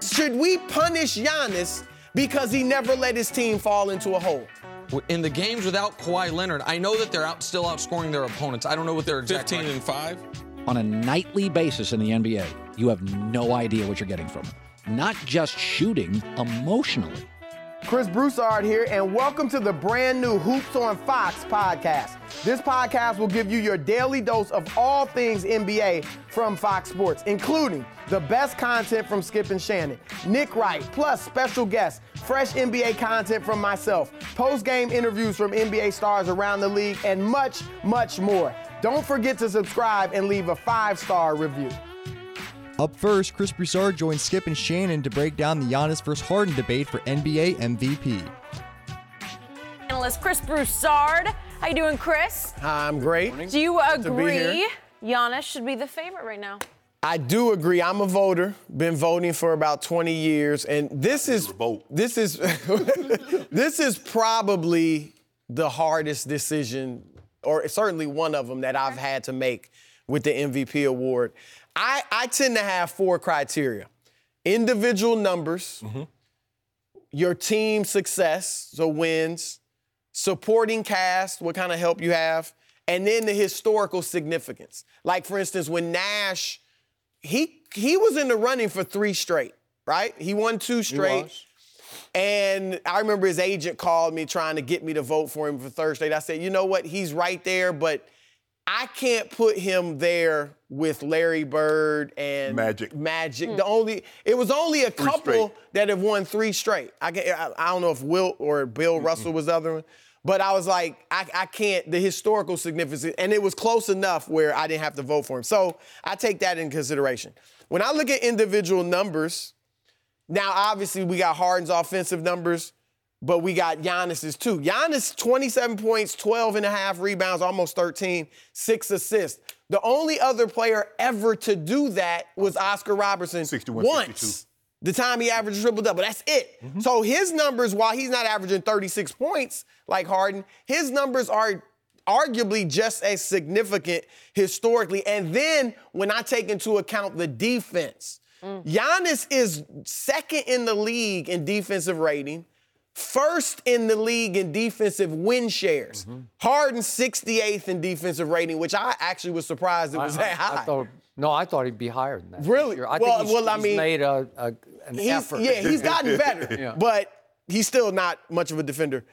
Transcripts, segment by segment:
Should we punish Giannis because he never let his team fall into a hole? In the games without Kawhi Leonard, I know that they're out, still outscoring their opponents. I don't know what their exact 15 and 5. On a nightly basis in the NBA, you have no idea what you're getting from them. Not just shooting, emotionally. Chris Broussard here, and welcome to the brand new Hoops on Fox podcast. This podcast will give you your daily dose of all things NBA from Fox Sports, including the best content from Skip and Shannon, Nick Wright, plus special guests, fresh NBA content from myself, post game interviews from NBA stars around the league, and much, much more. Don't forget to subscribe and leave a five star review. Up first, Chris Broussard joins Skip and Shannon to break down the Giannis vs. Harden debate for NBA MVP. Analyst Chris Broussard. How you doing, Chris? I'm great. Do you agree here. Giannis should be the favorite right now? I do agree. I'm a voter. Been voting for about 20 years, and this is vote. this is this is probably the hardest decision, or certainly one of them that I've had to make with the MVP award. I, I tend to have four criteria: individual numbers, mm-hmm. your team success, so wins, supporting cast, what kind of help you have, and then the historical significance. Like for instance, when Nash he he was in the running for three straight, right? He won two straight. And I remember his agent called me trying to get me to vote for him for Thursday. I said, you know what? He's right there, but I can't put him there with Larry Bird and Magic. Magic. The hmm. only it was only a couple straight. that have won three straight. I, can, I, I don't know if Wilt or Bill Russell was the other one, but I was like, I, I can't. The historical significance, and it was close enough where I didn't have to vote for him. So I take that in consideration. When I look at individual numbers, now obviously we got Harden's offensive numbers, but we got Giannis's too. Giannis 27 points, 12 and a half rebounds, almost 13, six assists. The only other player ever to do that was Oscar Robertson 61, once. 62. The time he averaged a triple double. That's it. Mm-hmm. So his numbers, while he's not averaging 36 points like Harden, his numbers are arguably just as significant historically. And then when I take into account the defense, mm. Giannis is second in the league in defensive rating, first in the league in defensive win shares. Mm-hmm. Harden 68th in defensive rating, which I actually was surprised it was I, that I- I high. thought, no, I thought he'd be higher than that. Really? I Well- think he's, well, I he's mean, made a, a, an He's- effort. Yeah, he's gotten better, but he's still not much of a defender.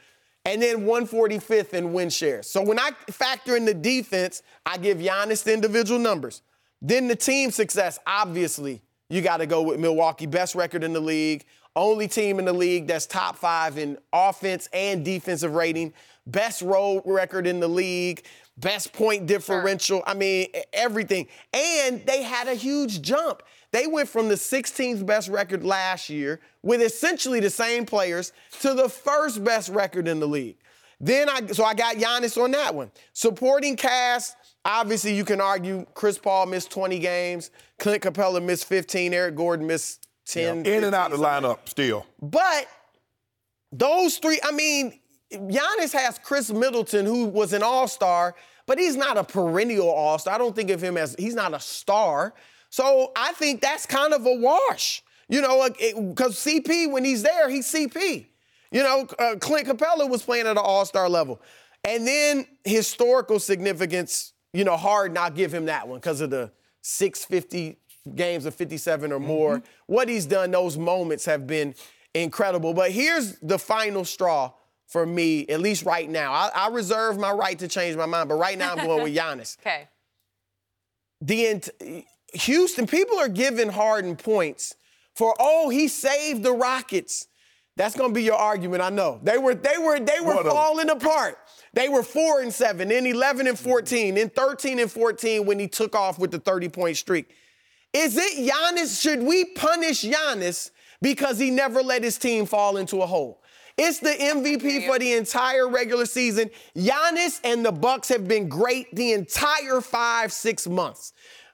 And then 145th in win shares. So when I factor in the defense, I give Giannis the individual numbers. Then the team success, obviously, you got to go with Milwaukee, best record in the league, only team in the league that's top five in offense and defensive rating, best road record in the league, best point differential. I mean, everything. And they had a huge jump. They went from the 16th best record last year with essentially the same players to the first best record in the league. Then I so I got Giannis on that one. Supporting cast, obviously you can argue Chris Paul missed 20 games, Clint Capela missed 15, Eric Gordon missed 10. In and out the lineup still. But those three, I mean, Giannis has Khris Middleton, who was an all-star, but he's not a perennial all-star. I don't think of him as he's not a star. So I think that's kind of a wash. You know, because CP, when he's there, he's CP. You know, uh, Clint Capela was playing at an all-star level. And then historical significance, you know, hard I'll give him that one because of the 650 games of 57 or more. Mm-hmm. What he's done, those moments have been incredible. But here's the final straw for me, at least right now. I, I reserve my right to change my mind, but right now I'm going with Giannis. Okay. The ent- Houston, people are giving Harden points for, oh, he saved the Rockets. That's gonna be your argument, I know. They were they were they were What falling apart. They were four and seven, then 11 and 14, then 13 and 14 when he took off with the 30-point streak. Is it Giannis? Should we punish Giannis because he never let his team fall into a hole? It's the MVP for the entire regular season. Giannis and the Bucks have been great the entire five, six months.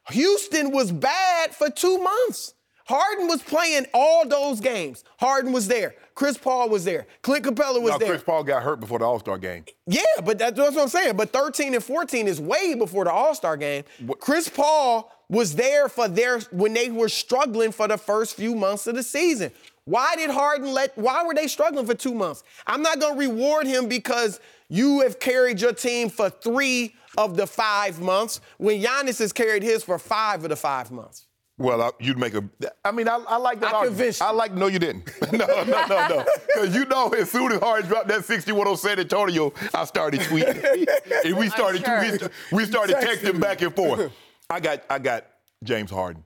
Houston was bad for two months. Harden was playing all those games. Harden was there. Chris Paul was there. Clint Capela was Now, there. Chris Paul got hurt before the All Star game. Yeah, but that's what I'm saying. But 13 and 14 is way before the All Star game. Chris Paul was there for their when they were struggling for the first few months of the season. Why did Harden let why were they struggling for 2 months? I'm not going to reward him because you have carried your team for 3 of the 5 months when Giannis has carried his for 5 of the 5 months. Well, I, you'd make a. I mean, I, I like that. I argument. convinced. I like. No, you didn't. no, no, no, no. Because you know, as soon as Harden dropped that 61 on San Antonio, I started tweeting, and we started. sure. we, we started Texting texting back and forth. I got. I got James Harden,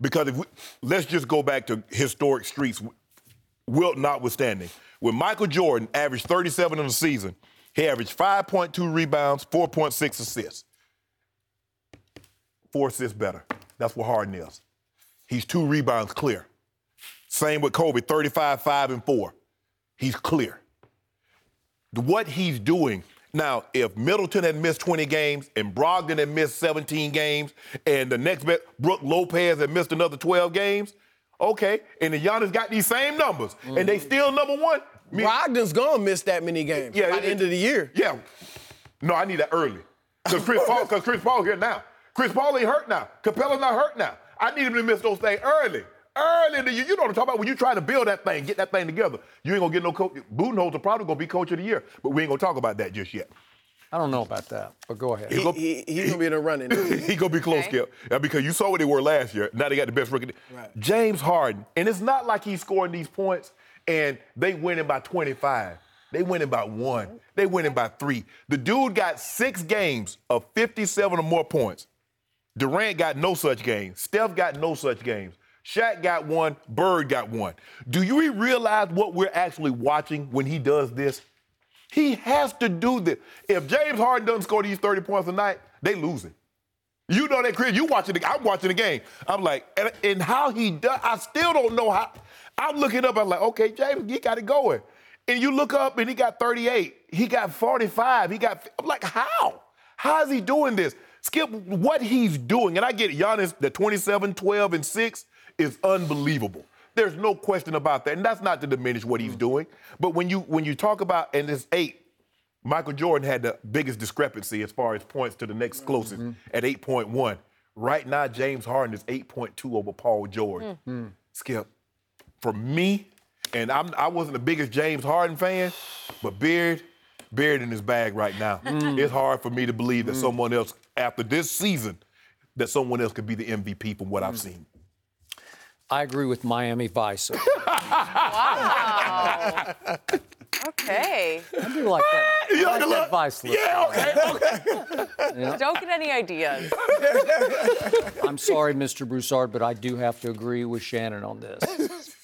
because if we, let's just go back to historic streaks, Wilt notwithstanding. When Michael Jordan averaged 37 in the season, he averaged 5.2 rebounds, 4.6 assists. Four assists better. That's what Harden is. He's two rebounds clear. Same with Kobe, 35, 5, and 4. He's clear. What he's doing. Now, if Middleton had missed 20 games and Brogdon had missed 17 games and the next best, Brook Lopez had missed another 12 games, okay, and the Giannis got these same numbers and they still number one. me- Brogdon's to miss that many games Yeah, by it- the end of the year. Yeah. No, I need that early. Because Chris Paul, because Chris Paul here now. Chris Paul ain't hurt now. Capela's not hurt now. I need him to miss those things early. Early in the year. You know what I'm talking about? When you try to build that thing, get that thing together. You ain't gonna get no coach. Budenholzer are probably gonna be coach of the year, but we ain't gonna talk about that just yet. I don't know about that, but go ahead. He, he, he's going to be in the running. he gonna be close, Okay. Skip. Yeah, because you saw what they were last year. Now they got the best rookie. Right. James Harden, and it's not like he's scoring these points and they winning by 25. They winning by one. They winning by three. The dude got six games of 57 or more points. Durant got no such games. Steph got no such games. Shaq got one. Bird got one. Do you realize what we're actually watching when he does this? He has to do this. If James Harden doesn't score these 30 points a night, they it. You know that, Chris. You watching the I'm watching the game. I'm like, and, and how he does, I still don't know how. I'm looking up, I'm like, okay, James, he got it going. And you look up and he got 38. He got 45. He got, I'm like, how? How is he doing this? Skip, what he's doing, and I get Giannis, the 27, 12, and 6 is unbelievable. There's no question about that. And that's not to diminish what he's mm. doing. But when you when you talk about, and it's eight, Michael Jordan had the biggest discrepancy as far as points to the next closest mm-hmm. at 8.1. Right now, James Harden is 8.2 over Paul George. Mm. Mm. Skip, for me, and I'm, I wasn't the biggest James Harden fan, but Beard, Beard in his bag right now. It's hard for me to believe that someone else, after this season, that someone else could be the MVP from what I've seen. I agree with Miami Vice. Wow. okay. I do like that. I like that Vice list. Yeah, okay, okay. Don't get any ideas. I'm sorry, Mr. Broussard, but I do have to agree with Shannon on this.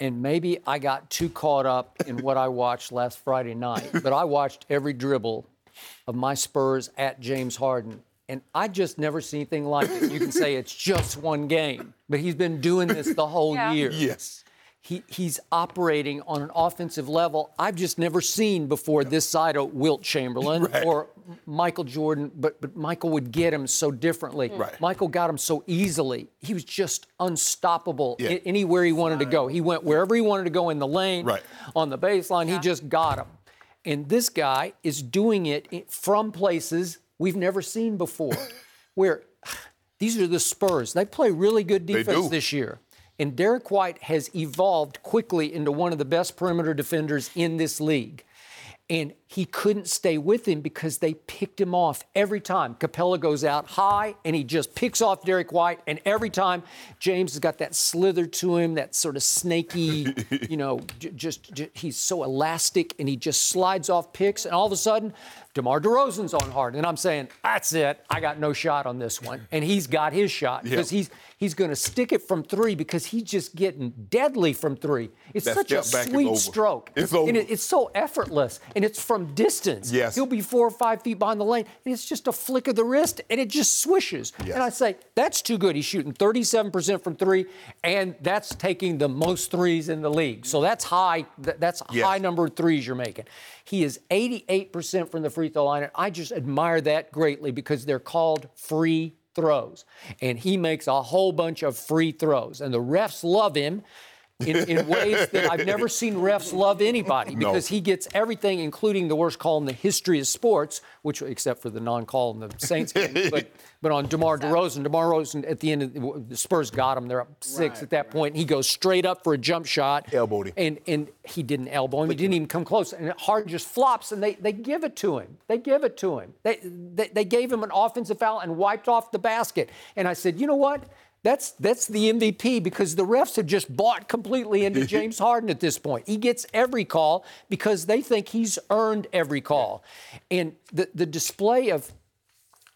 And maybe I got too caught up in what I watched last Friday night, but I watched every dribble of my Spurs at James Harden. And I just never see anything like it. You can say it's just one game, but he's been doing this the whole Yeah. year. Yes. He, he's operating on an offensive level I've just never seen before this side of Wilt Chamberlain Right. or Michael Jordan, but, but Michael would get him so differently. Mm. Right. Michael got him so easily. He was just unstoppable Yeah. a- anywhere he wanted to go. He went wherever he wanted to go in the lane, Right. on the baseline. He just got him. And this guy is doing it from places we've never seen before. where these are the Spurs. They play really good defense this year. And Derrick White has evolved quickly into one of the best perimeter defenders in this league. And he couldn't stay with him because they picked him off every time. Capela goes out high and he just picks off Derrick White. And every time James has got that slither to him, that sort of snaky, you know, j- just, j- he's so elastic and he just slides off picks. And all of a sudden, DeMar DeRozan's on hard. And I'm saying, that's it. I got no shot on this one. And he's got his shot because he's he's going to stick it from three because he's just getting deadly from three. It's That such a step back is sweet stroke. It's And it- it's so effortless and it's from distance. Yes. He'll be four or five feet behind the lane and it's just a flick of the wrist and it just swishes. Yes. And I say, that's too good. He's shooting 37% from three and that's taking the most threes in the league. So that's high. That's a Yes. high number of threes you're making. He is 88% from the free throw line. And I just admire that greatly because they're called free throws. And he makes a whole bunch of free throws. And the refs love him in, in ways that I've never seen refs love anybody because no. he gets everything, including the worst call in the history of sports, which except for the non-call in the Saints game, but but on DeMar DeRozan, DeMar DeRozan at the end of the Spurs got him. They're up six right, at that right. point. He goes straight up for a jump shot. Elbowed him. And and he didn't elbow him. He didn't even come close. And Harden just flops and they, they give it to him. They give it to him. They, they they gave him an offensive foul and wiped off the basket. And I said, you know what? That's that's the MVP because the refs have just bought completely into James Harden at this point. He gets every call because they think he's earned every call. And the, the display of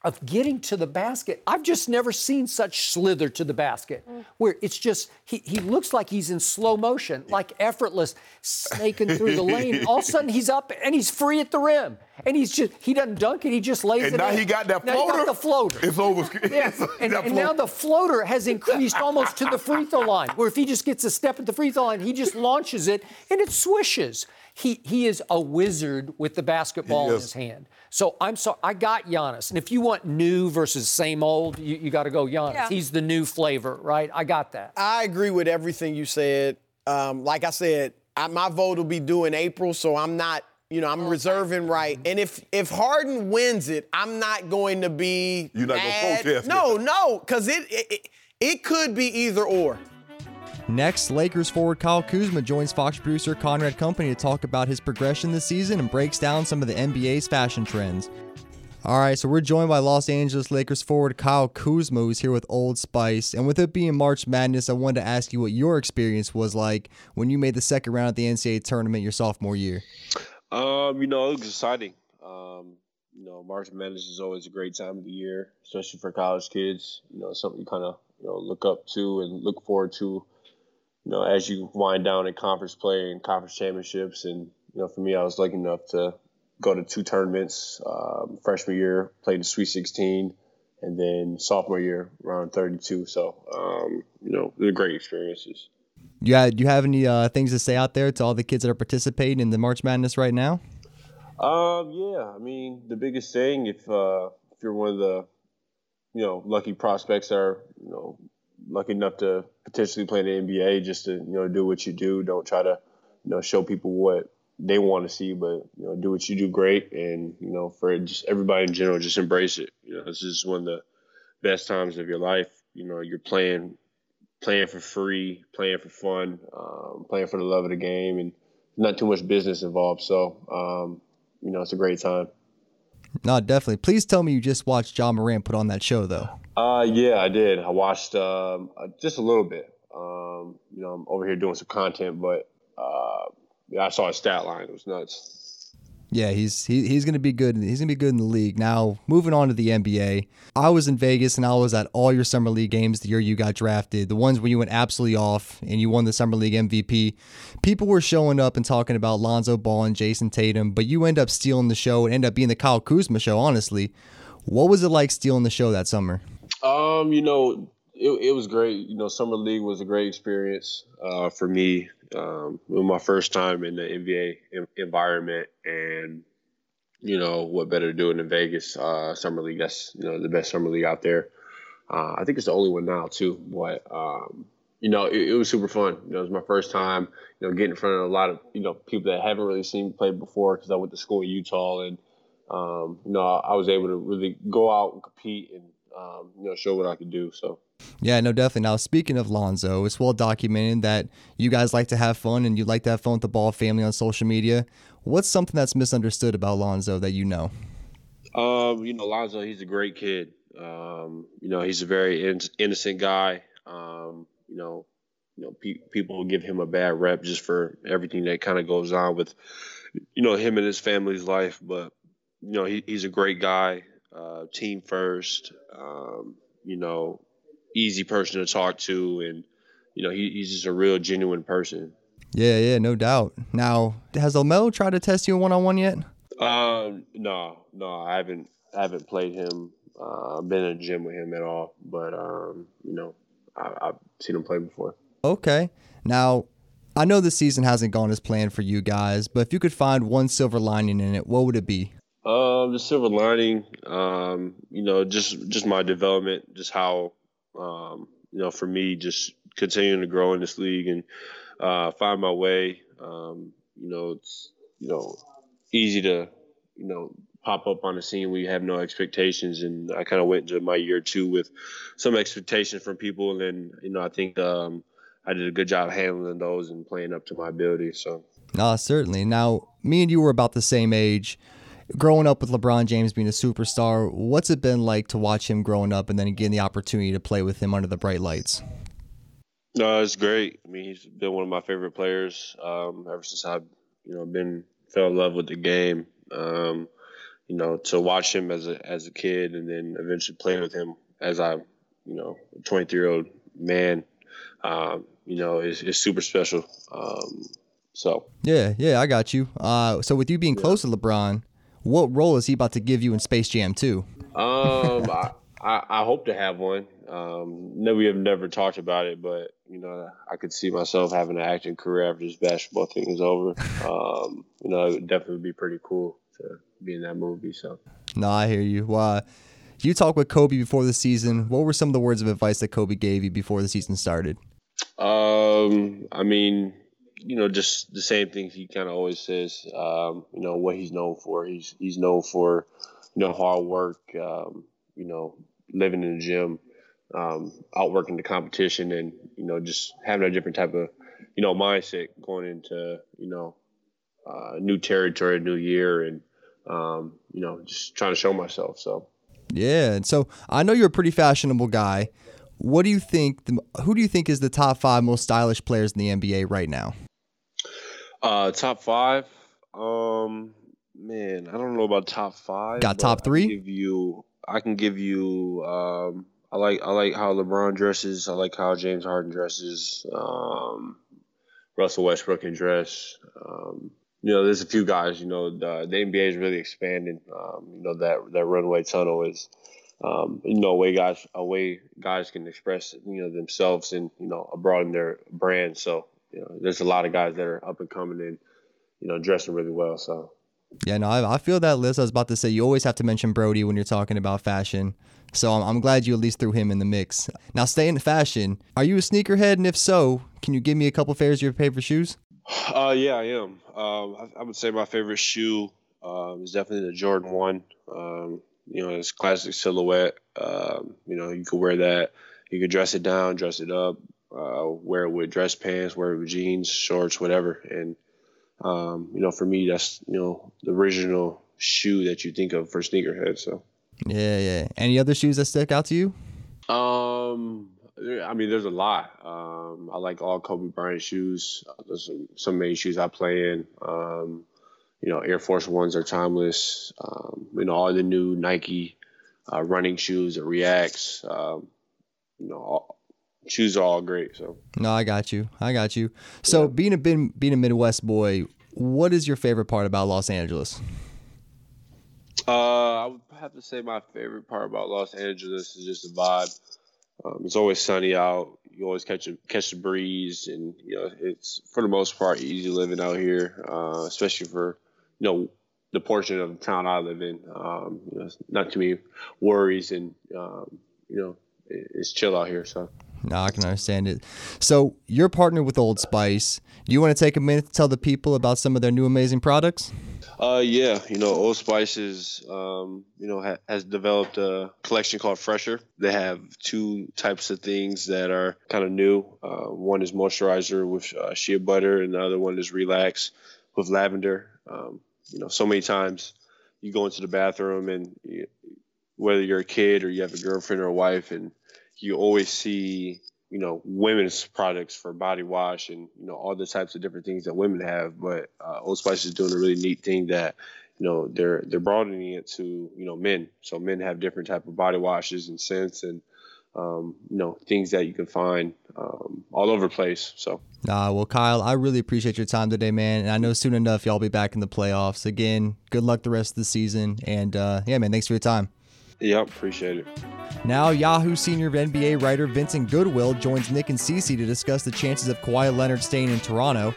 of getting to the basket. I've just never seen such slither to the basket mm. where it's just, he, he looks like he's in slow motion, like effortless, snaking through the lane. All of a sudden he's up and he's free at the rim. And he's just, he doesn't dunk it, he just lays and it now in. he got that now floater. He got the floater. It's over. Yeah. and, and now the floater has increased almost to the free throw line, where if he just gets a step at the free throw line, he just launches it and it swishes. He, he is a wizard with the basketball in his hand. So I'm sorry, I got Giannis. And if you want new versus same old, you, you got to go Giannis. Yeah. He's the new flavor, right? I got that. I agree with everything you said. Um, like I said, I, my vote will be due in April, so I'm not you know, I'm reserving right. And if if Harden wins it, I'm not going to be. You're not going to protest. No, no, because it, it it could be either or. Next, Lakers forward Kyle Kuzma joins Fox producer Conrad Company to talk about his progression this season and breaks down some of the NBA's fashion trends. All right, so we're joined by Los Angeles Lakers forward Kyle Kuzma, who's here with Old Spice. And with it being March Madness, I wanted to ask you what your experience was like when you made the second round at the NCAA tournament your sophomore year. Um, you know, it was exciting. Um, you know, March Madness is always a great time of the year, especially for college kids. You know, something you kind of you know look up to and look forward to you know, as you wind down in conference play and conference championships. And, you know, for me, I was lucky enough to go to two tournaments. Um, freshman year, played the Sweet 16, and then sophomore year, around 32. So, um, you know, they're great experiences. Yeah, do you have any uh, things to say out there to all the kids that are participating in the March Madness right now? Um, yeah, I mean, the biggest thing, if uh, if you're one of the, you know, lucky prospects that are, you know, lucky enough to potentially play in the NBA, just to you know do what you do. Don't try to you know show people what they want to see, but you know do what you do great, and you know for just everybody in general, just embrace it. You know, this is one of the best times of your life. You know, you're playing playing for free, playing for fun, um, playing for the love of the game, and not too much business involved. So, um, you know, it's a great time. No, definitely. Please tell me you just watched Ja Morant put on that show, though. Uh, yeah, I did. I watched um, uh, just a little bit. Um, you know, I'm over here doing some content, but uh, yeah, I saw his stat line. It was nuts. Yeah, he's he, he's gonna be good. He's gonna be good in the league. Now, moving on to the NBA, I was in Vegas and I was at all your summer league games the year you got drafted. The ones where you went absolutely off and you won the summer league MVP. People were showing up and talking about Lonzo Ball and Jayson Tatum, but you end up stealing the show and end up being the Kyle Kuzma show. Honestly, what was it like stealing the show that summer? Um, you know, it, it was great. You know, summer league was a great experience uh, for me. Um, it was my first time in the NBA environment, and you know what better to do it in Vegas uh, summer league? That's you know the best summer league out there. Uh, I think it's the only one now too. But um, you know, it, it, was super fun. You know, it was my first time. You know, getting in front of a lot of you know people that haven't really seen me play before because I went to school in Utah, and um, you know I was able to really go out and compete and um, you know show what I could do. So. Yeah, no, definitely. Now, speaking of Lonzo, it's well documented that you guys like to have fun and you like to have fun with the Ball family on social media. What's something that's misunderstood about Lonzo that you know? Um, you know, Lonzo, he's a great kid. Um, you know, he's a very in- innocent guy. Um, you know, you know, pe- people give him a bad rep just for everything that kind of goes on with, you know, him and his family's life. But you know, he, he's a great guy. Uh, team first. Um, you know, easy person to talk to, and you know he, he's just a real genuine person. Yeah, yeah, no doubt. Now, has Omel tried to test you one on one yet? Um, no, no, I haven't. I haven't played him. Uh, I've been in the gym with him at all, but um, you know, I, I've seen him play before. Okay. Now, I know the season hasn't gone as planned for you guys, but if you could find one silver lining in it, what would it be? Um, the silver lining, um, you know, just just my development, just how um, you know, for me, just continuing to grow in this league and uh, find my way. Um, you know, it's you know easy to you know pop up on the scene where you have no expectations, and I kind of went into my year two with some expectations from people, and then you know I think um, I did a good job handling those and playing up to my ability. So. No, certainly. Now, me and you were about the same age. Growing up with LeBron James being a superstar, what's it been like to watch him growing up and then getting the opportunity to play with him under the bright lights? No, it's great. I mean, he's been one of my favorite players um, ever since I've, you know, been fell in love with the game. Um, you know, to watch him as a as a kid and then eventually play with him as I, you know, 23 year old man, um, you know, is, is super special. Um, so yeah, yeah, I got you. Uh, so with you being yeah. close to LeBron, what role is he about to give you in Space Jam 2? Um, I, I, I, hope to have one. Um, no, we have never talked about it, but you know, I could see myself having an acting career after this basketball thing is over. Um, you know, it would definitely be pretty cool to be in that movie. So, no, I hear you. Why? Well, you talked with Kobe before the season. What were some of the words of advice that Kobe gave you before the season started? Um, I mean, you know, just the same things he kind of always says. Um, you know what he's known for. He's he's known for, you know, hard work. Um, you know, living in the gym, um, outworking the competition, and you know, just having a different type of, you know, mindset going into you know, uh, new territory, a new year, and um, you know, just trying to show myself. So. Yeah, and so I know you're a pretty fashionable guy. What do you think? The, who do you think is the top five most stylish players in the NBA right now? Uh, top five. Um, man, I don't know about top five. Got top three? I give you. I can give you. Um, I like I like how LeBron dresses. I like how James Harden dresses. Um, Russell Westbrook can dress. Um, you know, there's a few guys. You know, the, the NBA is really expanding. Um, you know that that runway tunnel is. Um, you know, a way guys a way guys can express you know themselves and you know broaden their brand. So you know, there's a lot of guys that are up and coming and you know dressing really well. So yeah, no, I, I feel that list. I was about to say you always have to mention Brody when you're talking about fashion. So I'm, I'm glad you at least threw him in the mix. Now, stay in fashion, are you a sneakerhead? And if so, can you give me a couple pairs of your favorite shoes? Uh, yeah, I am. Um, I, I, would say my favorite shoe um, is definitely the Jordan One. Um, you know, it's classic silhouette. Um, you know, you could wear that. You could dress it down, dress it up uh, wear it with dress pants, wear it with jeans, shorts, whatever. And um, you know, for me, that's you know the original shoe that you think of for sneakerhead. So yeah, yeah. Any other shoes that stick out to you? Um, I mean, there's a lot. Um, I like all Kobe Bryant shoes. There's some, some main shoes I play in. Um, you know, Air Force Ones are timeless. Um, you know, all the new Nike uh, running shoes, the Reacts. Um, you know, all, shoes are all great. So no, I got you. I got you. So yeah. being a being a Midwest boy, what is your favorite part about Los Angeles? Uh, I would have to say my favorite part about Los Angeles is just the vibe. Um, it's always sunny out. You always catch a catch the breeze, and you know it's for the most part easy living out here, uh, especially for you know the portion of the town I live in. Um, you know, not too many worries, and um, you know it's chill out here. So no, I can understand it. So you're partnered with Old Spice. Do you want to take a minute to tell the people about some of their new amazing products? Uh, yeah, you know, Old Spice is, um, you know, ha- has developed a collection called Fresher. They have two types of things that are kind of new. Uh, one is moisturizer with uh, shea butter, and the other one is relax with lavender. Um, you know, so many times you go into the bathroom and you, whether you're a kid or you have a girlfriend or a wife, and you always see you know women's products for body wash and you know all the types of different things that women have but uh, old spice is doing a really neat thing that you know they're they're broadening it to you know men so men have different type of body washes and scents and um, you know things that you can find um, all over the place so Nah, well, Kyle, I really appreciate your time today, man. And I know soon enough y'all be back in the playoffs. Again, good luck the rest of the season. And uh, yeah, man, thanks for your time. Yep, appreciate it. Now, Yahoo senior NBA writer Vincent Goodwill joins Nick and Cece to discuss the chances of Kawhi Leonard staying in Toronto.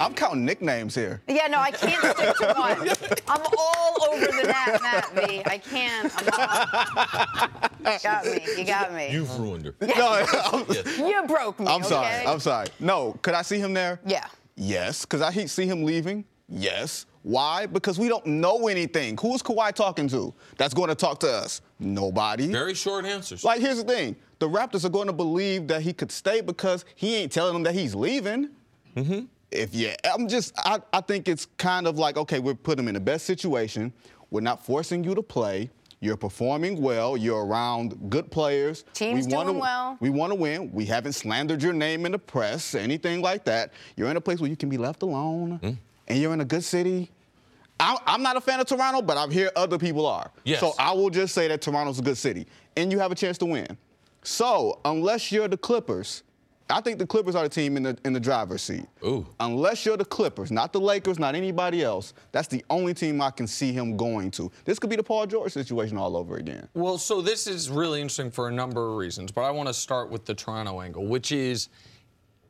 I'm counting nicknames here. Yeah, no, I can't stick to one. I'm all over the net, Matt V. I can't. I'm not. got me. You got me. You've ruined her. No, I'm, You broke me. I'm sorry. okay? I'm sorry. No, could I see him there? Yeah. Yes. Could I see him leaving? Yes. Why? Because we don't know anything. Who is Kawhi talking to? That's going to talk to us. Nobody. Very short answers. Like, here's the thing: the Raptors are going to believe that he could stay because he ain't telling them that he's leaving. Mm-hmm. If yeah, I'm just, I, I think it's kind of like, okay, we put him in the best situation. We're not forcing you to play. You're performing well. You're around good players. Team's we wanna, doing well. We want to win. We haven't slandered your name in the press, anything like that. You're in a place where you can be left alone, Mm. And you're in a good city. I, I'm not a fan of Toronto, but I'm here other people are. Yes. So I will just say that Toronto's a good city, and you have a chance to win. So unless you're the Clippers, I think the Clippers are the team in the in the driver's seat. Ooh. Unless you're the Clippers, not the Lakers, not anybody else, that's the only team I can see him going to. This could be the Paul George situation all over again. Well, so this is really interesting for a number of reasons, but I want to start with the Toronto angle, which is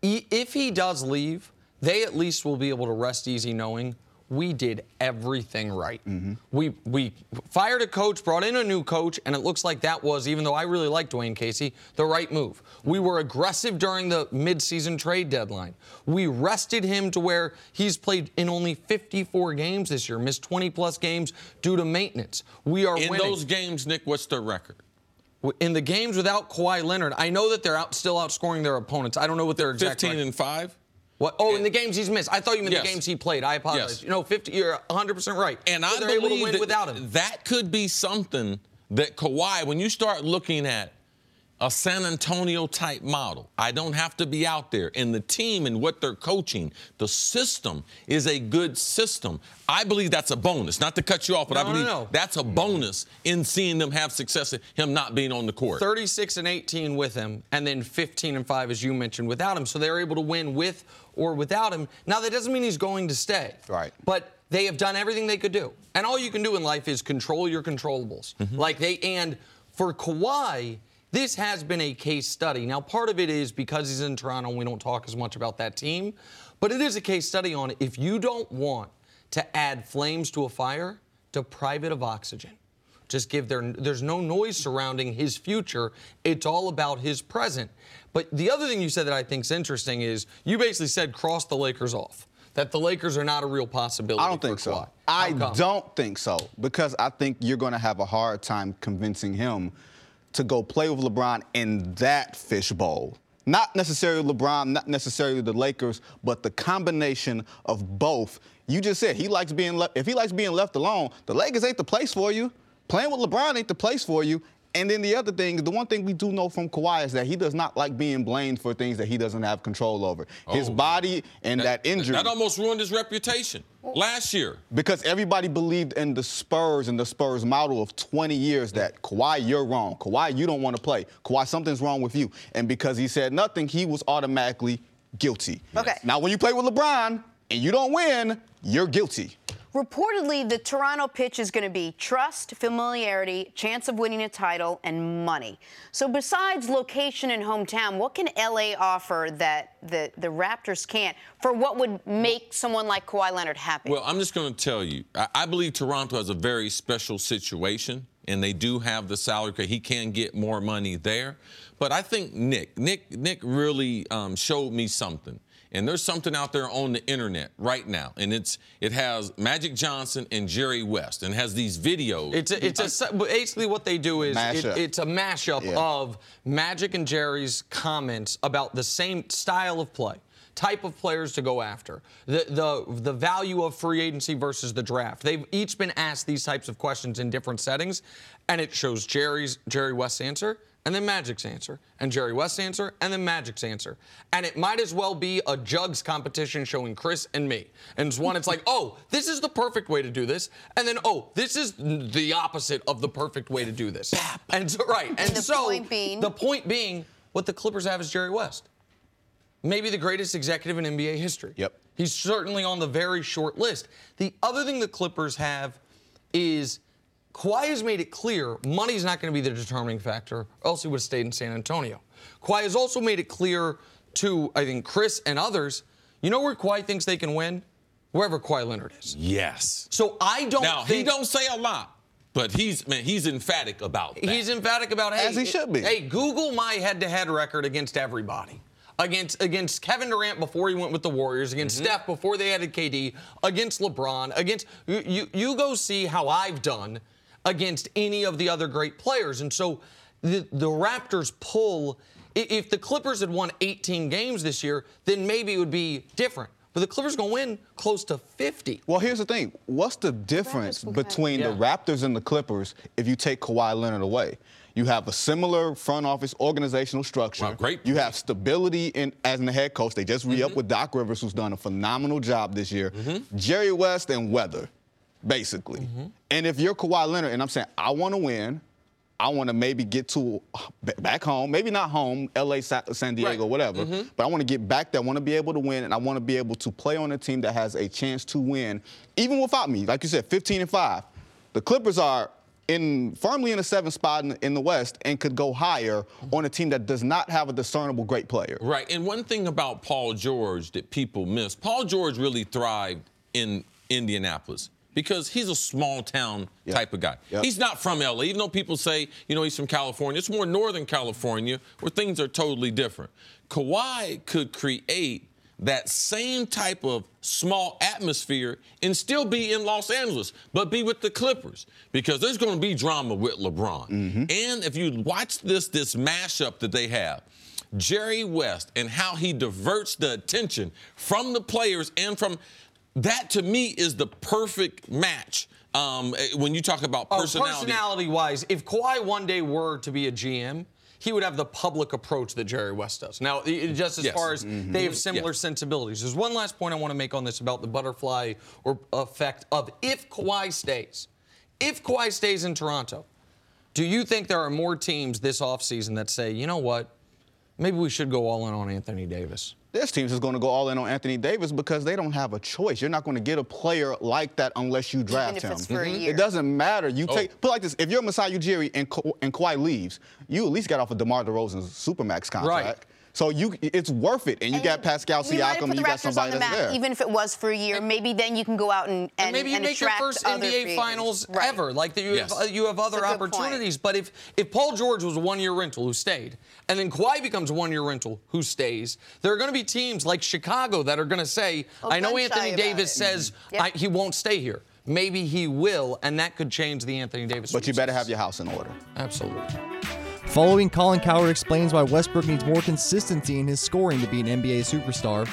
if he does leave, they at least will be able to rest easy knowing we did everything right. Mm-hmm. We we fired a coach, brought in a new coach, and it looks like that was, even though I really like Dwane Casey, the right move. We were aggressive during the midseason trade deadline. We rested him to where he's played in only 54 games this year, missed 20 plus games due to maintenance. We are winning. In winning. those games, Nick, what's their record? In the games without Kawhi Leonard, I know that they're out, still outscoring their opponents. I don't know what their exact 15 record- and 5? What? Oh, in the games he's missed. I thought you meant Yes. the games he played. I apologize. Yes. You know, 50. You're 100 percent right. And So I they're able to without him. that could be something that Kawhi, when you start looking at a San Antonio type model, I don't have to be out there. And the team and what they're coaching, the system is a good system. I believe that's a bonus. Not to cut you off, but I No, no, believe no. that's a bonus in seeing them have success, him not being on the court. 36 and 18 with him, and then 15 and 5, as you mentioned, without him. So they're able to win with or without him. Now, that doesn't mean he's going to stay. Right. But they have done everything they could do. And all you can do in life is control your controllables. Mm-hmm. Like they, and for Kawhi, this has been a case study. Now, part of it is because he's in Toronto, and we don't talk as much about that team. But it is a case study on if you don't want to add flames to a fire, deprive it of oxygen just give their there's no noise surrounding his future it's all about his present but the other thing you said that i think is interesting is you basically said cross the lakers off that the lakers are not a real possibility I don't think so. I don't think so because I think you're going to have a hard time convincing him to go play with LeBron in that fishbowl. Not necessarily LeBron, not necessarily the Lakers, but the combination of both. You just said he likes being left. If he likes being left alone, the Lakers ain't the place for you. Playing with LeBron ain't the place for you. And then the other thing, the one thing we do know from Kawhi is that he does not like being blamed for things that he doesn't have control over. His Oh. body and that, injury. That almost ruined his reputation last year. Because everybody believed in the Spurs and the Spurs model of 20 years that Kawhi, you're wrong. Kawhi, you don't want to play. Kawhi, something's wrong with you. And because he said nothing, he was automatically guilty. Okay. Now, when you play with LeBron and you don't win, you're guilty. Reportedly, the Toronto pitch is going to be trust, familiarity, chance of winning a title, and money. So, besides location and hometown, what can LA offer that the, the Raptors can't for what would make someone like Kawhi Leonard happy? Well, I'm just going to tell you, I, I believe Toronto has a very special situation, and they do have the salary because he can get more money there. But I think Nick, Nick, Nick really um, showed me something. And there's something out there on the internet right now, and it's it has Magic Johnson and Jerry West, and has these videos. It's a, it's a, uh, basically what they do is it, it's a mashup Yeah. of Magic and Jerry's comments about the same style of play, type of players to go after, the the the value of free agency versus the draft. They've each been asked these types of questions in different settings, and it shows Jerry's Jerry West's answer. And then Magic's answer, and Jerry West's answer, and then Magic's answer. And it might as well be a jugs competition showing Chris and me. And it's one, it's like, oh, this is the perfect way to do this. And then, oh, this is the opposite of the perfect way to do this. And so, right. And, And the so, point being? the point being, what the Clippers have is Jerry West. Maybe the greatest executive in NBA history. Yep. He's certainly on the very short list. The other thing the Clippers have is Kawhi has made it clear money's not going to be the determining factor, or else he would have stayed in San Antonio. Kawhi has also made it clear to, I think, Chris and others, You know where Kawhi thinks they can win? Wherever Kawhi Leonard is. Yes. So I don't Now think he don't say a lot, but he's man, he's emphatic about that. He's emphatic about hey, As he should be. Hey, Google my head-to-head record against everybody. Against against Kevin Durant before he went with the Warriors, against Mm-hmm. Steph before they added KD, against LeBron, against you, you you go see how I've done against any of the other great players. And so the the Raptors pull if the Clippers had won 18 games this year, then maybe it would be different. But the Clippers going to win close to 50. Well, here's the thing. What's the difference will have- between the Raptors and the Clippers if you take Kawhi Leonard away? You have a similar front office organizational structure. Wow, great You have stability in as in the head coach. They just re-upped mm-hmm. with Doc Rivers, who's done a phenomenal job this year. Mm-hmm. Jerry West and weather, basically. Mm-hmm. And if you're Kawhi Leonard, and I'm saying I want to win, I want to maybe get to back home, maybe not home, LA, Sa- San Diego, Right. whatever. But I want to get back there. I want to be able to win, and I want to be able to play on a team that has a chance to win, even without me. Like you said, 15 and five. The Clippers are in firmly in the seventh spot in, in the West and could go higher on a team that does not have a discernible great player. Right. And one thing about Paul George that people miss, Paul George really thrived in Indianapolis because he's a small town Yep. type of guy. Yep. He's not from LA, even though people say, you know, he's from California. It's more Northern California where things are totally different. Kawhi could create that same type of small atmosphere and still be in Los Angeles, but be with the Clippers because there's going to be drama with LeBron. And if you watch this this mashup that they have, Jerry West and how he diverts the attention from the players and from that to me is the perfect match. Um, eh, when you talk about Oh, personality, personality wise, if Kawhi one day were to be a GM, he would have the public approach that Jerry West does. Now, just as Yes. far as mm-hmm. they have similar Yeah. sensibilities. There's one last point I want to make on this about the butterfly or effect of if Kawhi stays. If Kawhi stays in Toronto, do you think there are more teams this offseason that say, you know what, maybe we should go all in on Anthony Davis? This team is going to go all in on Anthony Davis because they don't have a choice. You're not going to get a player like that unless you draft him. it's for a mm-hmm. year. It doesn't matter. You Oh. take put like this: if you're Masai Ujiri and Ka- and Kawhi leaves, you at least got off of DeMar DeRozan's supermax contract. Right. So you, it's worth it, and you got Pascal you might have Siakam, and you got Raptors on somebody the that's map, there. even if it was for a year. Maybe then you can go out and and, And maybe you and make your first NBA agents. Finals Right. ever. Like that you Yes. have, you have other That's point. opportunities. But if if Paul George was a one-year rental who stayed, and then Kawhi becomes a one-year rental who stays, there are going to be teams like Chicago that are going to say, Well, "I know Anthony about Davis it. says Yeah. I, he won't stay here. Maybe he will, and that could change the Anthony Davis." but you better have your house in order. absolutely. Following Colin Cowherd explains why Westbrook needs more consistency in his scoring to be an NBA superstar.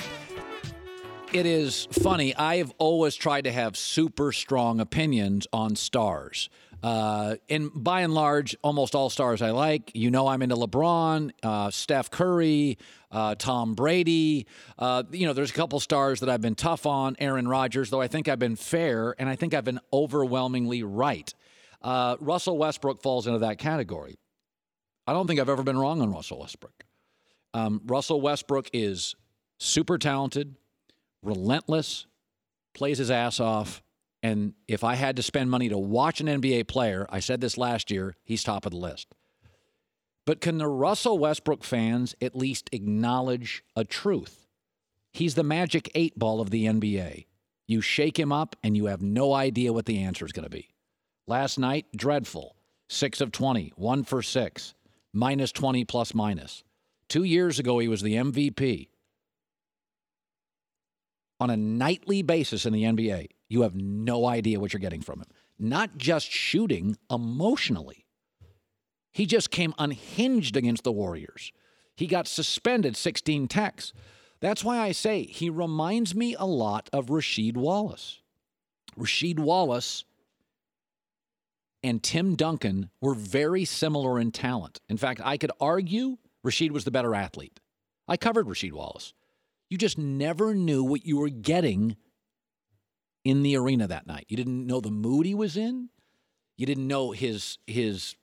It is funny. I have always tried to have super strong opinions on stars. Uh, and by and large, almost all stars I like. You know, I'm into LeBron, uh, Steph Curry, uh, Tom Brady. Uh, you know, there's a couple stars that I've been tough on. Aaron Rodgers, though I think I've been fair and I think I've been overwhelmingly right. Uh, Russell Westbrook falls into that category. I don't think I've ever been wrong on Russell Westbrook. Um, Russell Westbrook is super talented, relentless, plays his ass off. And if I had to spend money to watch an NBA player, I said this last year, he's top of the list. But can the Russell Westbrook fans at least acknowledge a truth? He's the magic eight ball of the NBA. You shake him up and you have no idea what the answer is going to be. Last night, dreadful. Six of 20, one for six, minus 20 plus minus. Two years ago, he was the MVP. On a nightly basis in the NBA, you have no idea what you're getting from him. Not just shooting, emotionally. He just came unhinged against the Warriors. He got suspended 16 techs. That's why I say he reminds me a lot of Rasheed Wallace. Rasheed Wallace and Tim Duncan were very similar in talent. In fact, I could argue Rasheed was the better athlete. I covered Rasheed Wallace. You just never knew what you were getting in the arena that night. You didn't know the mood he was in. You didn't know his his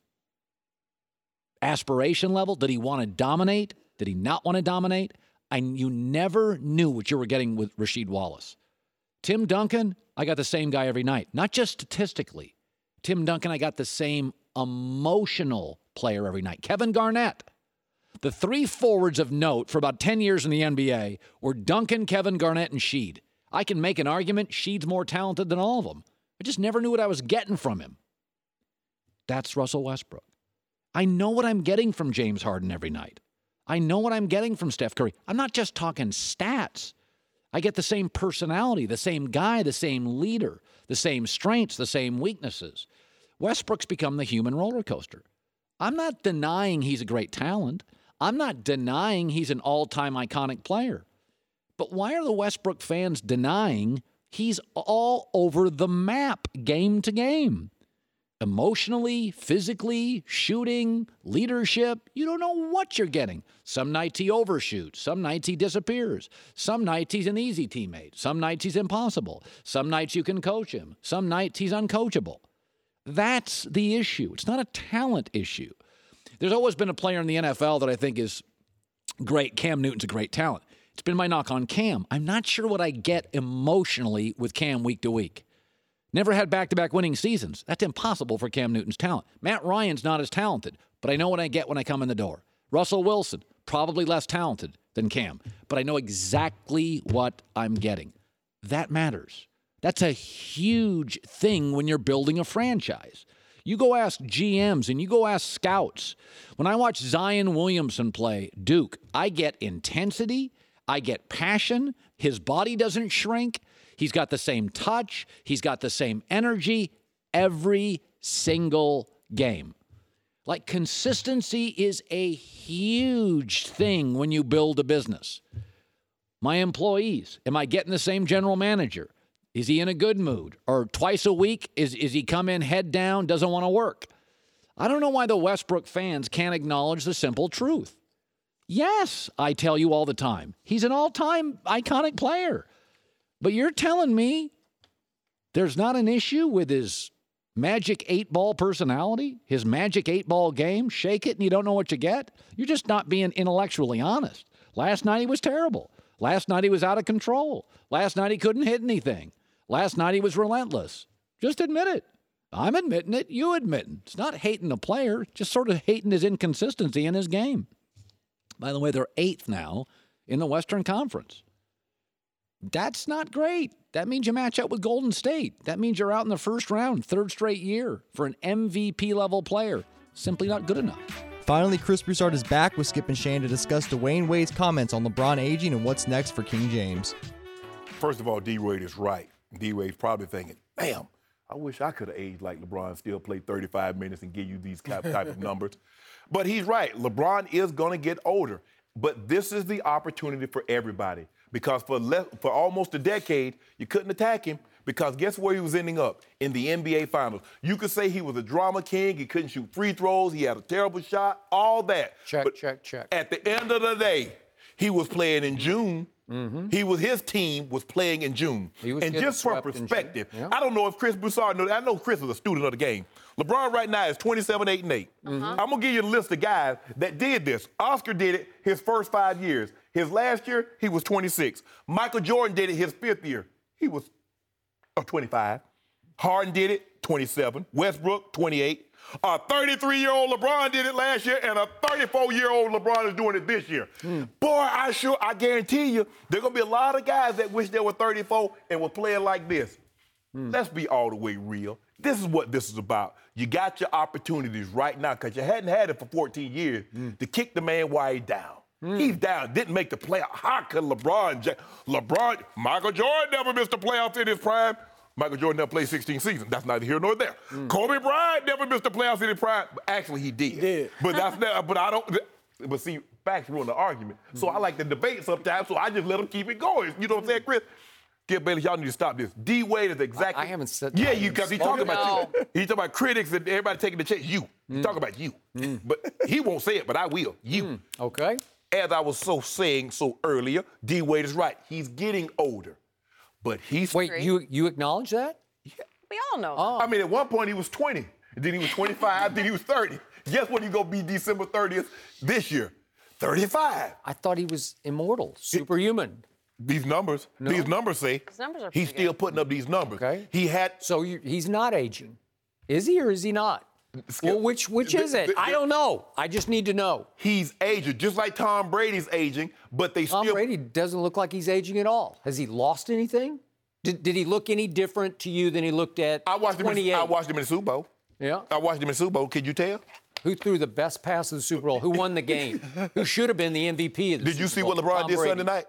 aspiration level. Did he want to dominate? Did he not want to dominate? And you never knew what you were getting with Rasheed Wallace. Tim Duncan, I got the same guy every night, not just statistically. Tim Duncan, I got the same emotional player every night. Kevin Garnett. The three forwards of note for about 10 years in the NBA were Duncan, Kevin Garnett, and Sheed. I can make an argument Sheed's more talented than all of them. I just never knew what I was getting from him. That's Russell Westbrook. I know what I'm getting from James Harden every night. I know what I'm getting from Steph Curry. I'm not just talking stats. I get the same personality, the same guy, the same leader, the same strengths, the same weaknesses. Westbrook's become the human roller coaster. I'm not denying he's a great talent. I'm not denying he's an all time iconic player. But why are the Westbrook fans denying he's all over the map game to game? Emotionally, physically, shooting, leadership, you don't know what you're getting. Some nights he overshoots, some nights he disappears, some nights he's an easy teammate, some nights he's impossible, some nights you can coach him, some nights he's uncoachable. That's the issue. It's not a talent issue. There's always been a player in the NFL that I think is great. Cam Newton's a great talent. It's been my knock on Cam. I'm not sure what I get emotionally with Cam week to week. Never had back to back winning seasons. That's impossible for Cam Newton's talent. Matt Ryan's not as talented, but I know what I get when I come in the door. Russell Wilson, probably less talented than Cam, but I know exactly what I'm getting. That matters. That's a huge thing when you're building a franchise. You go ask GMs and you go ask scouts. When I watch Zion Williamson play Duke, I get intensity, I get passion. His body doesn't shrink. He's got the same touch, he's got the same energy every single game. Like consistency is a huge thing when you build a business. My employees, am I getting the same general manager? Is he in a good mood? Or twice a week, is, is he come in head down, doesn't want to work? I don't know why the Westbrook fans can't acknowledge the simple truth. Yes, I tell you all the time, he's an all time iconic player. But you're telling me there's not an issue with his magic eight ball personality, his magic eight ball game? Shake it and you don't know what you get? You're just not being intellectually honest. Last night he was terrible. Last night he was out of control. Last night he couldn't hit anything. Last night he was relentless. Just admit it. I'm admitting it. You admitting. It's not hating the player, just sort of hating his inconsistency in his game. By the way, they're eighth now in the Western Conference. That's not great. That means you match up with Golden State. That means you're out in the first round, third straight year for an MVP level player. Simply not good enough. Finally, Chris Broussard is back with Skip and Shane to discuss Dwyane Wade's comments on LeBron aging and what's next for King James. First of all, D Wade is right. D Wade's probably thinking, damn, I wish I could have aged like LeBron, still played 35 minutes and give you these type of numbers. But he's right. LeBron is going to get older. But this is the opportunity for everybody because for le- for almost a decade you couldn't attack him because guess where he was ending up in the NBA Finals. You could say he was a drama king. He couldn't shoot free throws. He had a terrible shot. All that. Check, but check, check. At the end of the day, he was playing in June. He was his team was playing in June. Mm-hmm. And just for swept in June. perspective, Yeah. I don't know if Chris Broussard knows. I know Chris is a student of the game. LeBron right now is 27, 8, and 8. Mm-hmm. I'm gonna give you a list of guys that did this. Oscar did it his first five years. His last year, he was 26. Michael Jordan did it his fifth year. He was uh, 25. Harden did it, 27. Westbrook, 28. A 33-year-old LeBron did it last year, and a 34-year-old LeBron is doing it this year. Hmm. Boy, I sure, I guarantee you, there gonna be a lot of guys that wish they were 34 and were playing like this. Hmm. Let's be all the way real. This is what this is about. You got your opportunities right now because you hadn't had it for 14 years hmm. to kick the man while he's down. He's down, didn't make the playoff. How could LeBron, LeBron, Michael Jordan never missed the playoff in his prime. Michael Jordan never played 16 seasons. That's neither here nor there. Mm. Kobe Bryant never missed a playoff in his prime. Actually, he did. did. But that's uh-huh. not, but I don't. But see, facts ruin the argument. So I mm-hmm. like to debate sometimes. So I just let them keep it going. You know what I'm saying, Chris? Get Bailey, y'all need to stop this. D Wade is exactly. I haven't said- Yeah, you haven't because he's talking about you. He's talking about critics and everybody taking the chance. You. He's talking about you. Mm. But he won't say it, but I will. You. Mm. Okay. As I was so saying so earlier, D Wade is right. He's getting older, but he's Wait, you you acknowledge that? We all know. Oh. I mean, at one point he was 20, then he was 25, then he was 30. Guess what? He's gonna be December 30th this year. 35. I thought he was immortal, superhuman. These numbers, these numbers say His numbers are he's still good. putting up these numbers. Okay. He had So you, he's not aging, is he or is he not? Well, which which The- is it? the- I don't know. I just need to know. He's aging, just like Tom Brady's aging, but they Tom still. Brady doesn't look like he's aging at all. Has he lost anything? Did, did he look any different to you than he looked at I watched him. In, 28? I watched him in the Super Bowl. Yeah. I watched him in the Super Bowl. Could you tell? Who threw the best pass of the Super Bowl? Who won the game? Who should have been the MVP of the Did you Super see Bowl? what LeBron Tom did Brady. Sunday night?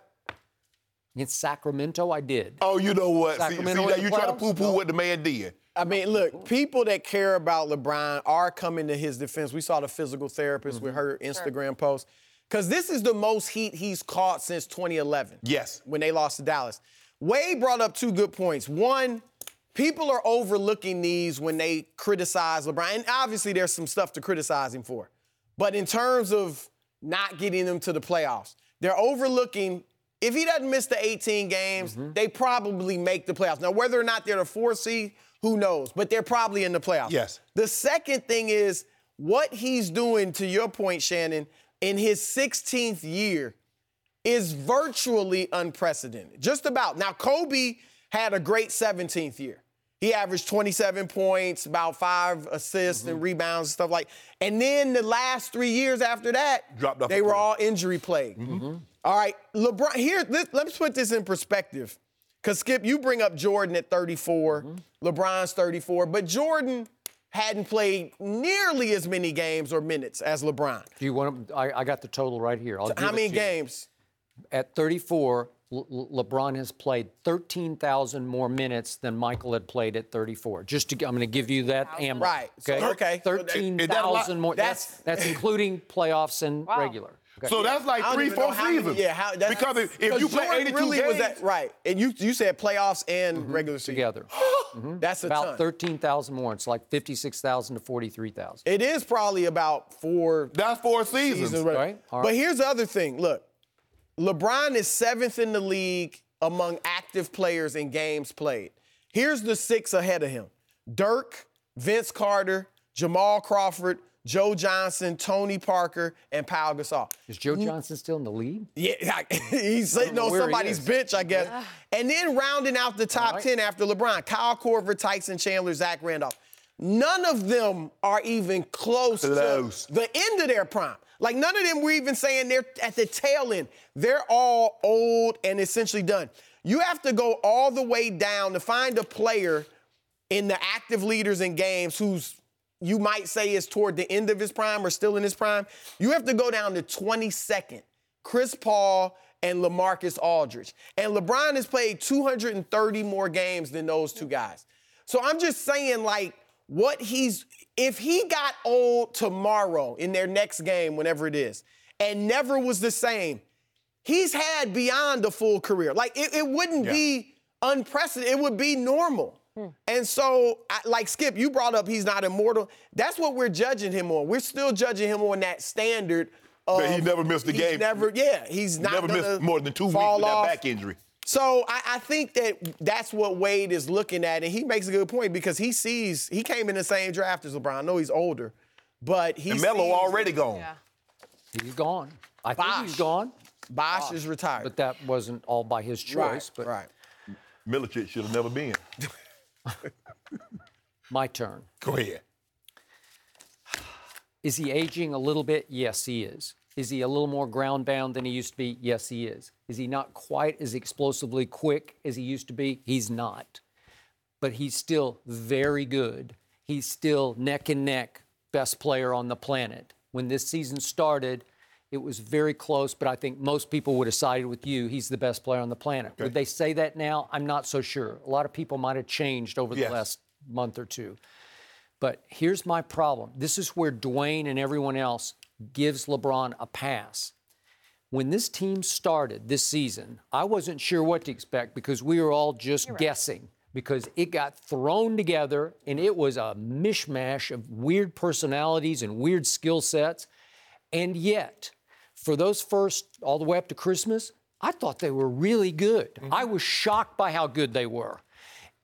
In Sacramento, I did. Oh, you know what? See, see Sacramento now you try to playoffs? poo-poo what the man did. I mean, look, people that care about LeBron are coming to his defense. We saw the physical therapist with mm-hmm. her Instagram post. Because this is the most heat he's caught since 2011. Yes. When they lost to Dallas. Wade brought up two good points. One, people are overlooking these when they criticize LeBron. And obviously, there's some stuff to criticize him for. But in terms of not getting them to the playoffs, they're overlooking. If he doesn't miss the 18 games, mm-hmm. they probably make the playoffs. Now, whether or not they're the four seed, who knows? But they're probably in the playoffs. Yes. The second thing is what he's doing, to your point, Shannon, in his 16th year is virtually unprecedented. Just about. Now, Kobe had a great 17th year. He averaged 27 points, about five assists Mm-hmm. and rebounds and stuff like. And then the last three years after that, Dropped off they were all injury plagued. Mm-hmm. Mm-hmm. All right, LeBron. Here, let, let's put this in perspective. Cause Skip, you bring up Jordan at 34, mm-hmm. LeBron's 34, but Jordan hadn't played nearly as many games or minutes as LeBron. Do you want? To, I, I got the total right here. I'll give How it many to you. games? At 34, Le- Le- LeBron has played 13,000 more minutes than Michael had played at 34. Just to, I'm going to give you that ammo. Right. So, Okay. okay. So that- is that 13,000 more. That's That's- that's including playoffs and regular. Okay. So that's like three, four seasons. yeah, how, that's, because if, if you 'cause play Jordan 82 really games, was that right, and you you said playoffs and mm-hmm. regular season together. Mm-hmm. That's a About ton. 13,000 more. It's like 56,000 to 43,000. It is probably about four that's four seasons. seasons. Right. All But right. here's the other thing. Look, LeBron is seventh in the league among active players in games played. Here's the six ahead of him: Dirk, Vince Carter, Jamal Crawford, Joe Johnson, Tony Parker, and Pau Gasol. Is Joe Johnson still in the league? Yeah, he's sitting on somebody's bench, I guess. And then rounding out the top right. 10 after LeBron, Kyle Korver, Tyson Chandler, Zach Randolph. None of them are even close, Close. to the end of their prime. Like none of them were even saying they're at the tail end. They're all old and essentially done. You have to go all the way down to find a player in the active leaders in games who's you might say is toward the end of his prime or still in his prime. You have to go down to 22nd. Chris Paul and LaMarcus Aldridge. And LeBron has played 230 more games than those two guys. So I'm just saying, like, what he's, if he got old tomorrow in their next game, whenever it is, and never was the same, he's had beyond a full career. Like, it, it wouldn't Yeah. be unprecedented, it would be normal. Hmm. And so, I, like Skip, you brought up he's not immortal. That's what we're judging him on. We're still judging him on that standard. Of, That he never missed a game. Never, yeah, he's not Never missed more than two weeks fall with that back injury. So I, I think that that's what Wade is looking at, and he makes a good point because he sees he came in the same draft as LeBron. I know he's older, but he And Melo sees already gone. He's gone. I think he's gone, Bosh is retired. but that wasn't all by his choice. right, but right. Milicic should have never been. my turn. Go ahead. Is he aging a little bit? Yes, he is. Is he a little more ground bound than he used to be? Yes, he is. Is he not quite as explosively quick as he used to be? He's not. But he's still very good. He's still neck and neck best player on the planet. When this season started, it was very close, but I think most people would have sided with you. He's the best player on the planet. Would they say that now? I'm not so sure. A lot of people might have changed over the Yes. last month or two. But here's my problem. This is where Dwyane and everyone else gives LeBron a pass. When this team started this season, I wasn't sure what to expect because we were all just guessing because it got thrown together and it was a mishmash of weird personalities and weird skill sets. And yet, for those first, all the way up to Christmas, I thought they were really good. Mm-hmm. I was shocked by how good they were.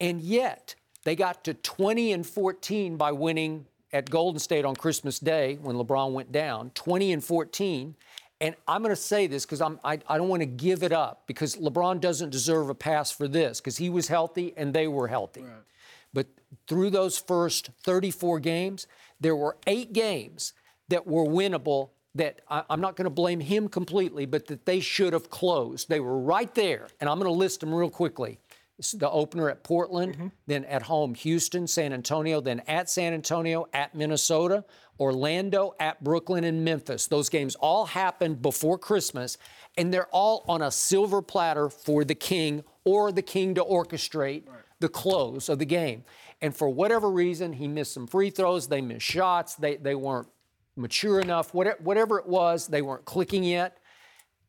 And yet, they got to 20 and 14 by winning at Golden State on Christmas Day when LeBron went down, 20 and 14. And I'm going to say this because I'm I, I don't want to give it up because LeBron doesn't deserve a pass for this because he was healthy and they were healthy. But through those first 34 games, there were eight games that were winnable that I, am not going to blame him completely, but that they should have closed. They were right there. And I'm going to list them real quickly. The opener at Portland, mm-hmm. then at home, Houston, San Antonio, then at San Antonio, at Minnesota, Orlando, at Brooklyn, and Memphis. Those games all happened before Christmas, and they're all on a silver platter for the king or the king to orchestrate right. the close of the game. And for whatever reason, he missed some free throws, they missed shots, they, they weren't mature enough, whatever it was, they weren't clicking yet.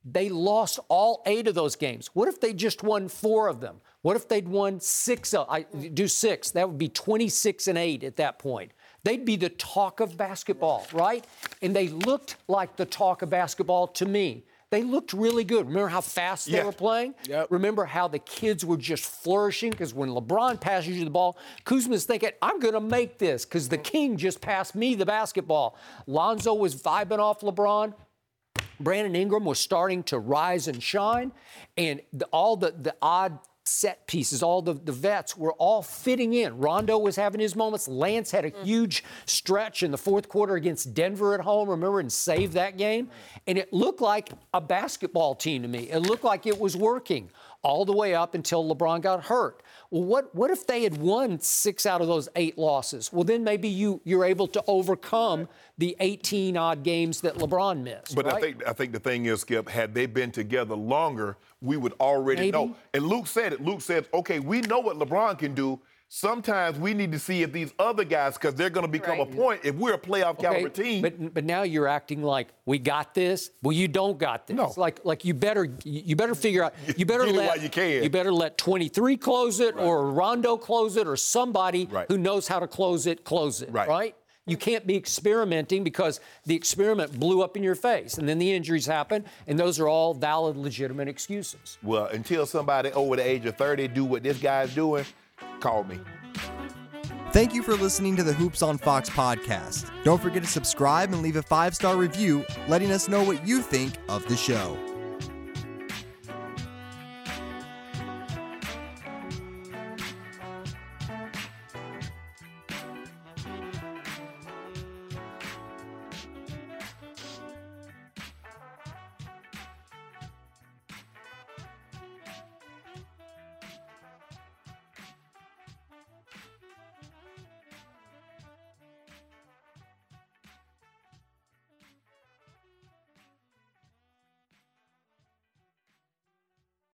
They lost all eight of those games. What if they just won four of them? What if they'd won six? I do six. That would be 26 and eight at that point. They'd be the talk of basketball, right? And they looked like the talk of basketball to me. They looked really good. Remember how fast they yeah. were playing? Yep. Remember how the kids were just flourishing? Because when LeBron passes you the ball, Kuzma's thinking, I'm going to make this because the king just passed me the basketball. Lonzo was vibing off LeBron. Brandon Ingram was starting to rise and shine. And the, all the, the odd set pieces, all the, the vets were all fitting in. Rondo was having his moments. Lance had a mm. huge stretch in the fourth quarter against Denver at home, remember, and saved that game. And it looked like a basketball team to me. It looked like it was working all the way up until LeBron got hurt. Well, what, what if they had won six out of those eight losses? Well, then maybe you, you're able to overcome the 18 odd games that LeBron missed. But right? I think I think the thing is, Skip, had they been together longer, we would already maybe. know. And Luke said it. Luke said, okay, we know what LeBron can do sometimes we need to see if these other guys, because they're going to become right. a point if we're a playoff okay, caliber team. But but now you're acting like we got this. Well, you don't got this. No. Like like you better you better figure out. You better let you, can. you better let 23 close it right. or Rondo close it or somebody right. who knows how to close it close it. Right. right? You can't be experimenting because the experiment blew up in your face, and then the injuries happen, and those are all valid, legitimate excuses. Well, until somebody over the age of 30 do what this guy's doing, call me. Thank you for listening to the Hoops on Fox podcast. Don't forget to subscribe and leave a five star review letting us know what you think of the show.